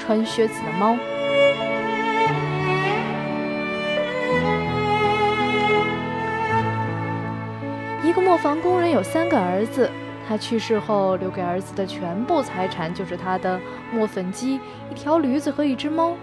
穿靴子的猫。一个磨坊工人有三个儿子，他去世后留给儿子的全部财产就是他的磨粉机、一条驴子和一只猫。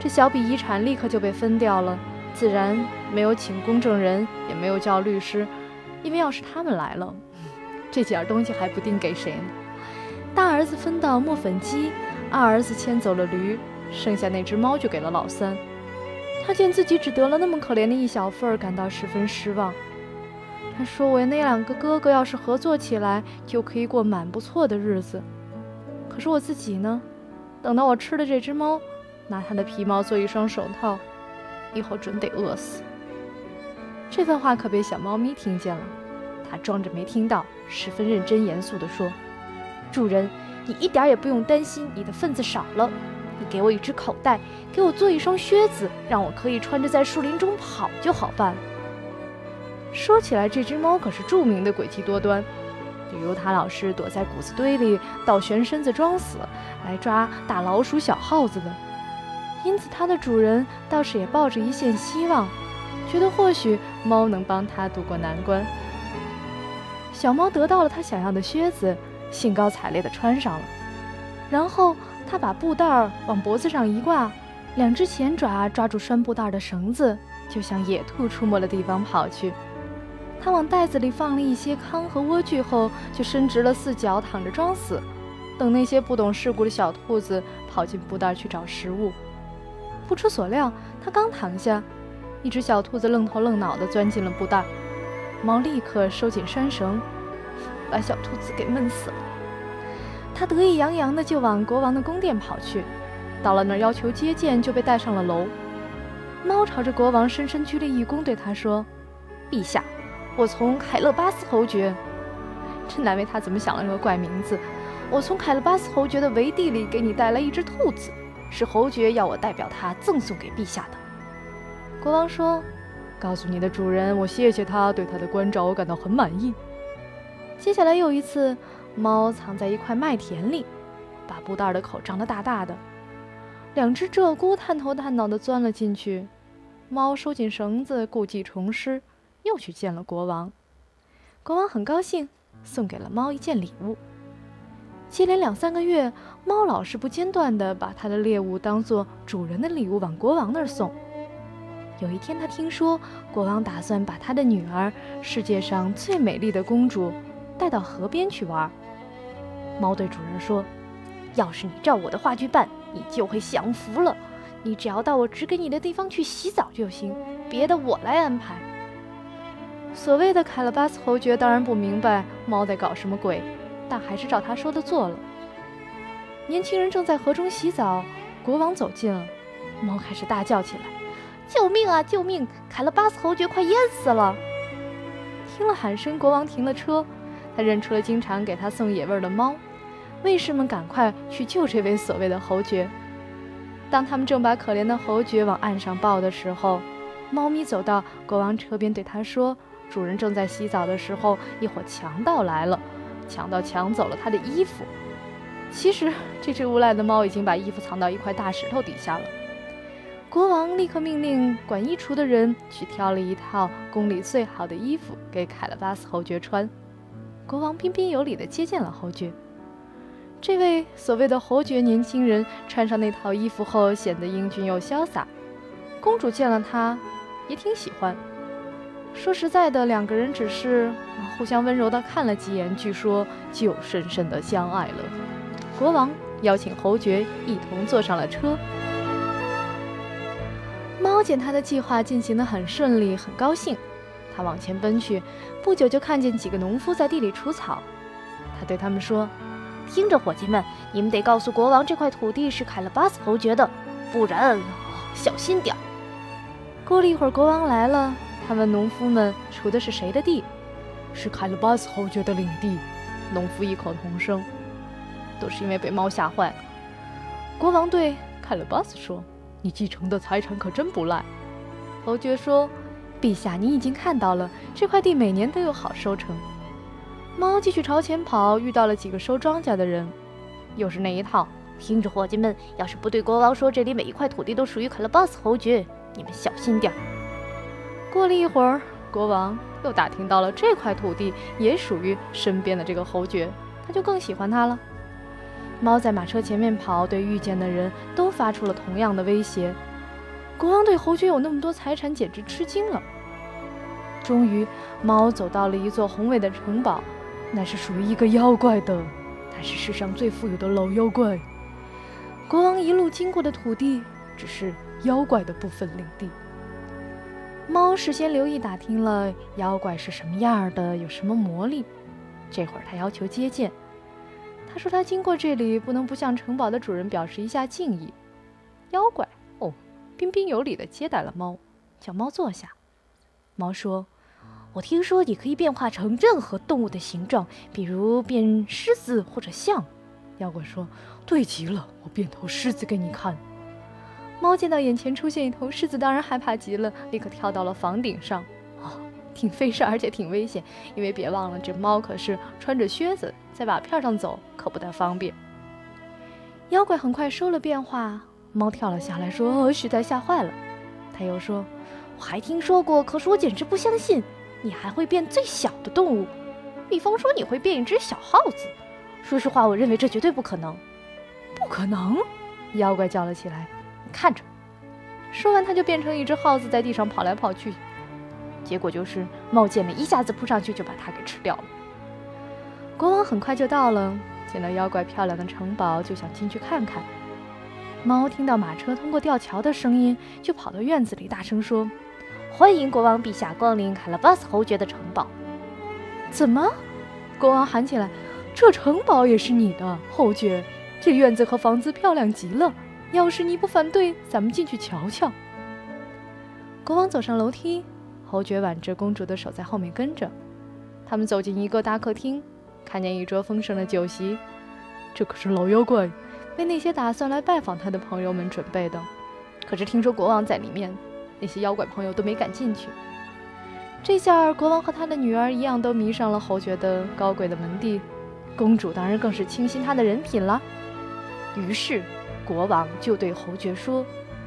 这小笔遗产立刻就被分掉了，自然没有请公证人，也没有叫律师，因为要是他们来了，这几样东西还不定给谁呢。大儿子分到磨粉机，二儿子牵走了驴，剩下那只猫就给了老三。他见自己只得了那么可怜的一小份儿，感到十分失望。他说：“我那两个哥哥要是合作起来，就可以过蛮不错的日子。可是我自己呢？等到我吃了这只猫，拿它的皮毛做一双手套，以后准得饿死。”这番话可被小猫咪听见了，它装着没听到，十分认真严肃地说：“主人，你一点也不用担心你的份子少了。你给我一只口袋，给我做一双靴子，让我可以穿着在树林中跑就好办了。”说起来，这只猫可是著名的诡计多端，比如它老是躲在谷子堆里倒悬身子装死，来抓大老鼠、小耗子的。因此，它的主人倒是也抱着一线希望，觉得或许猫能帮它渡过难关。小猫得到了它想要的靴子，兴高采烈地穿上了，然后他把布袋往脖子上一挂，两只前爪抓住拴布袋的绳子，就向野兔出没的地方跑去。他往袋子里放了一些糠和莴苣后，就伸直了四脚躺着装死，等那些不懂世故的小兔子跑进布袋去找食物。不出所料，他刚躺下，一只小兔子愣头愣脑地钻进了布袋，猫立刻收紧拴绳，把小兔子给闷死了。他得意洋洋地就往国王的宫殿跑去，到了那儿要求接见，就被带上了楼。猫朝着国王深深鞠了一躬，对他说：“陛下。”我从凯勒巴斯侯爵，真难为他怎么想了个怪名字。我从凯勒巴斯侯爵的围地里给你带来一只兔子，是侯爵要我代表他赠送给陛下的。国王说：“告诉你的主人，我谢谢他对他的关照，我感到很满意。”接下来又一次，猫藏在一块麦田里，把布袋的口张得大大的。两只鹧鸪探头探脑地钻了进去，猫收紧绳子，故技重施。又去见了国王，国王很高兴，送给了猫一件礼物。接连两三个月，猫老是不间断地把它的猎物当做主人的礼物往国王那儿送。有一天，他听说国王打算把他的女儿，世界上最美丽的公主，带到河边去玩。猫对主人说：“要是你照我的话去办，你就会享福了。你只要到我指给你的地方去洗澡就行，别的我来安排。”所谓的凯勒巴斯侯爵当然不明白猫在搞什么鬼，但还是照他说的做了。年轻人正在河中洗澡，国王走近了，猫开始大叫起来：“救命啊！救命！凯勒巴斯侯爵快淹死了！”听了喊声，国王停了车，他认出了经常给他送野味的猫。卫士们赶快去救这位所谓的侯爵。当他们正把可怜的侯爵往岸上抱的时候，猫咪走到国王车边，对他说。主人正在洗澡的时候，一伙强盗来了，强盗抢走了他的衣服。其实，这只无赖的猫已经把衣服藏到一块大石头底下了。国王立刻命令管衣橱的人去挑了一套宫里最好的衣服给凯勒巴斯侯爵穿。国王彬彬有礼地接见了侯爵。这位所谓的侯爵年轻人穿上那套衣服后，显得英俊又潇洒。公主见了他，也挺喜欢。说实在的，两个人只是互相温柔地看了几眼，据说就深深地相爱了。国王邀请侯爵一同坐上了车。猫见他的计划进行得很顺利，很高兴。他往前奔去，不久就看见几个农夫在地里除草。他对他们说：“听着，伙计们，你们得告诉国王，这块土地是凯勒巴斯侯爵的，不然小心点。”过了一会儿，国王来了。他问农夫们：“锄的是谁的地？”“是凯勒巴斯侯爵的领地。”农夫异口同声。都是因为被猫吓坏了。国王对凯勒巴斯说：“你继承的财产可真不赖。”侯爵说：“陛下，你已经看到了，这块地每年都有好收成。”猫继续朝前跑，遇到了几个收庄稼的人，又是那一套：“听着，伙计们，要是不对国王说这里每一块土地都属于卡拉巴斯侯爵，你们小心点。过了一会儿，国王又打听到了这块土地也属于身边的这个侯爵，他就更喜欢他了。猫在马车前面跑，对遇见的人都发出了同样的威胁。国王对侯爵有那么多财产简直吃惊了。终于，猫走到了一座宏伟的城堡，那是属于一个妖怪的，他是世上最富有的老妖怪。国王一路经过的土地只是妖怪的部分领地。猫事先留意打听了妖怪是什么样的，有什么魔力。这会儿他要求接见。他说他经过这里不能不向城堡的主人表示一下敬意。妖怪哦，彬彬有礼地接待了猫，叫猫坐下。猫说：“我听说你可以变化成任何动物的形状，比如变狮子或者象。”妖怪说。对极了，我变头狮子给你看。猫见到眼前出现一头狮子，当然害怕极了，立刻跳到了房顶上。哦，挺费事，而且挺危险，因为别忘了，这猫可是穿着靴子，在瓦片上走，可不太方便。妖怪很快收了变化，猫跳了下来，说：“哦，实在吓坏了。”他又说：“我还听说过，可是我简直不相信，你还会变最小的动物，比方说你会变一只小耗子。说实话，我认为这绝对不可能。”不可能！妖怪叫了起来：“你看着！”说完，他就变成一只耗子，在地上跑来跑去。结果就是猫见了一下子扑上去，就把它给吃掉了。国王很快就到了，见到妖怪漂亮的城堡，就想进去看看。猫听到马车通过吊桥的声音，就跑到院子里，大声说：“欢迎国王陛下光临卡拉巴斯侯爵的城堡！”怎么？国王喊起来：“这城堡也是你的，侯爵！”这院子和房子漂亮极了，要是你不反对，咱们进去瞧瞧。国王走上楼梯，侯爵挽着公主的手在后面跟着。他们走进一个大客厅，看见一桌丰盛的酒席。这可是老妖怪为那些打算来拜访他的朋友们准备的。可是听说国王在里面，那些妖怪朋友都没敢进去。这下国王和他的女儿一样，都迷上了侯爵的高贵的门第。公主当然更是倾心他的人品了。于是，国王就对侯爵说：“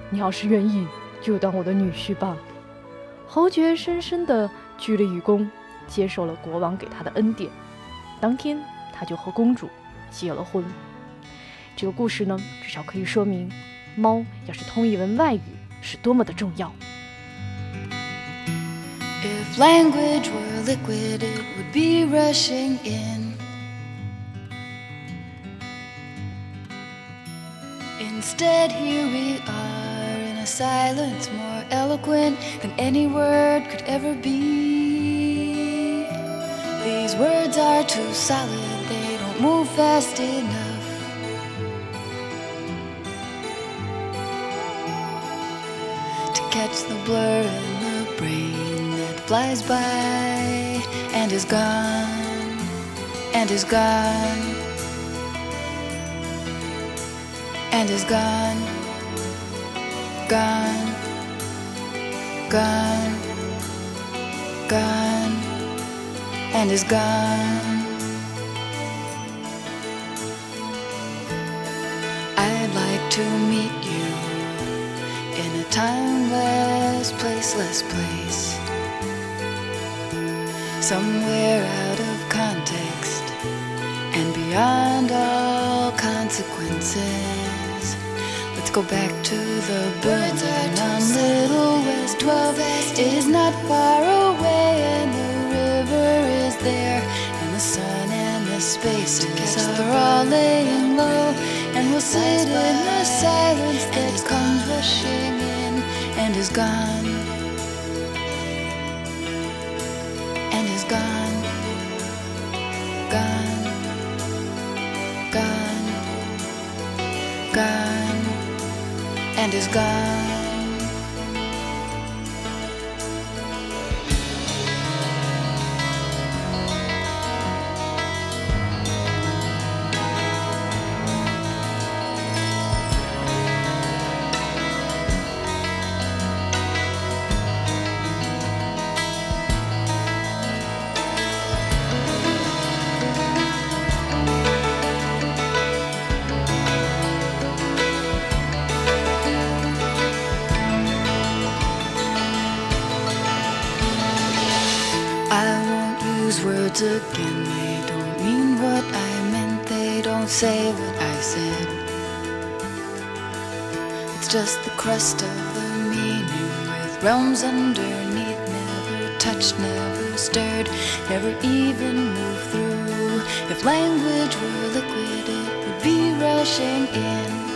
你要是愿意，就当我的女婿吧。”侯爵深深地鞠了一躬，接受了国王给他的恩典。当天，他就和公主结了婚。这个故事呢，至少可以说明，猫要是通一门外语是多么的重要。If language were liquid, it would be rushing in. Instead, here we are in a silence more eloquent than any word could ever be. These words are too solid, they don't move fast enough. Catch the blur in the brain that flies by and is gone, and is gone. and is gone, gone, gone, gone, and is gone. I'd like to meet you timeless, placeless place, somewhere out of context and beyond all consequences. Let's go back to the birds building on Little West 12 is not far away and the river is there and the sun and the spaces are all laying low and we'll sit in the silence and is gone. And is gone. Gone. Gone. Gone. And is gone. Again. They don't mean what I meant, they don't say what I said. It's just the crust of the meaning with realms underneath, never touched, never stirred, never even moved through. If language were liquid, it would be rushing in.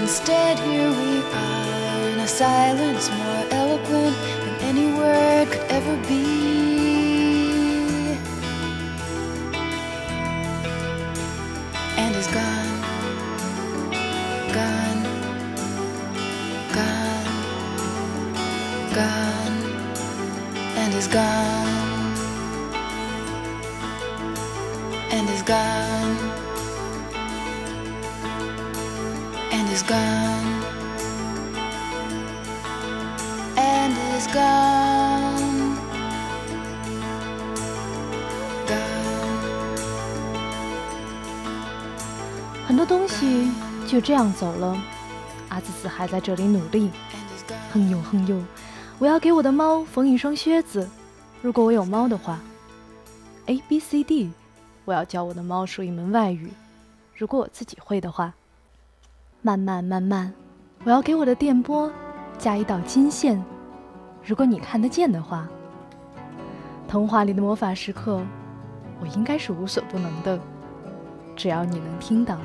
Instead, here we are in a silence more eloquent any word could ever be. And is gone, gone, gone, gone, and is gone, and is gone. Is gone gone 很多东西就这样走了，阿兹兹还在这里努力哼呦哼呦。我要给我的猫缝一双靴子，如果我有猫的话。A B C D，我要教我的猫说一门外语，如果我自己会的话。慢慢慢慢，我要给我的电波加一道金线，如果你看得见的话。童话里的魔法时刻，我应该是无所不能的，只要你能听到。